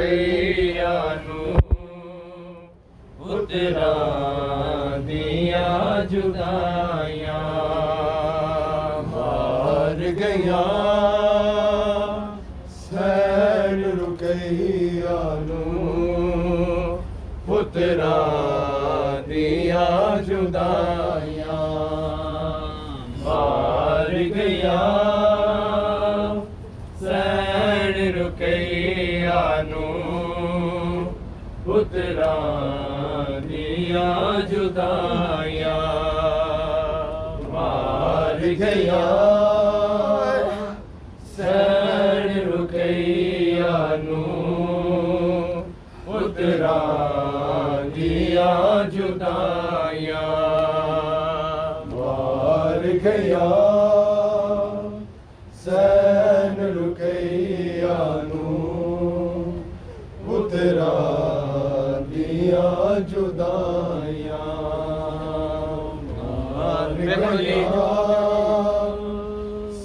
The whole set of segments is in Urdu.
رکیا نو پتر دیا جائیا ہار گیا سیل رکیا نو پتراندیا جدایا پترا دیا جدائیاں مار گیا سین رکیا نو پترا دیا جدائیاں مار گیا سین رکیا نو اترا دیا جدائیاں مار گیا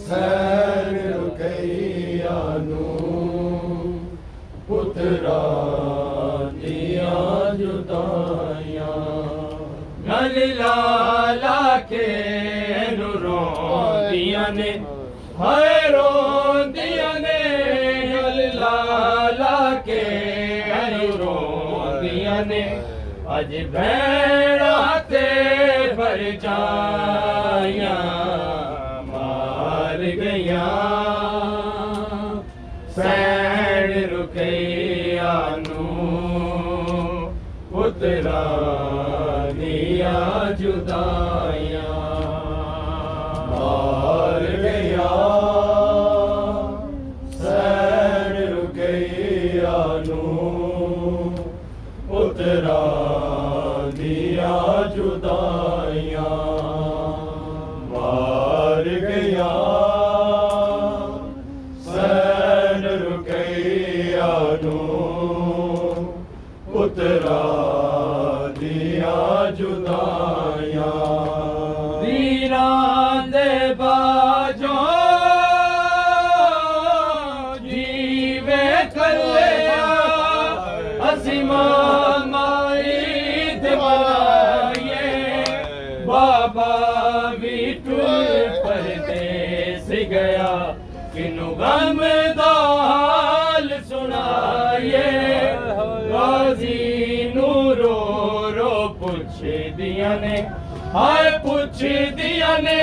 سین رکیا نو اترا دیا جدائیاں۔ گل لالا کے نو روندیاں نے ہائے روندیاں نے۔ اج بھیڑا تے بھر جائیاں مار گیاں سین رکیا نو پترا دیا جدائیاں۔ اترا دیا جدائیاں مار گیا سین رکیا نو اترا دیا جدائیاں ویران بھی ٹر پردیس گیا، کنو غم دا حال سنائیے۔ غازی نو رو رو پوچھ دیا نے، ہائے پوچھ دیا نے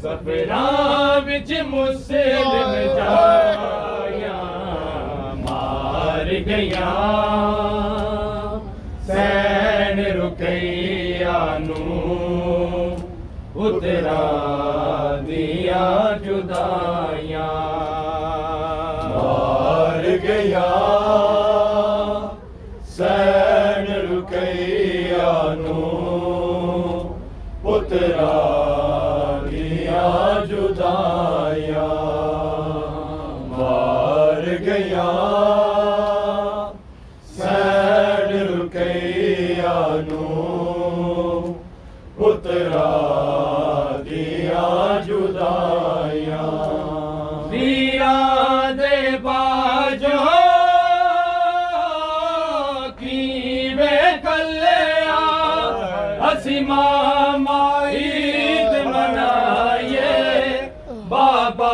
سفراں وچ مسلم جایا مار گیا سین رکیا نو اترا دیا جدائیاں۔ مار گیا سین رکیا نو اترا اسی ماما عید منائیے بابا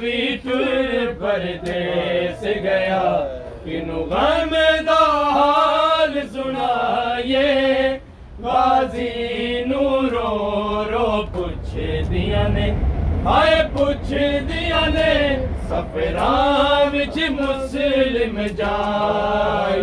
بھی ٹر پردیس گیا کنو غم دا حال سنائیے غازی نو رو رو پوچھ دیا نے ہائے پوچھ دیا نے سفراں وچ مسلم جایا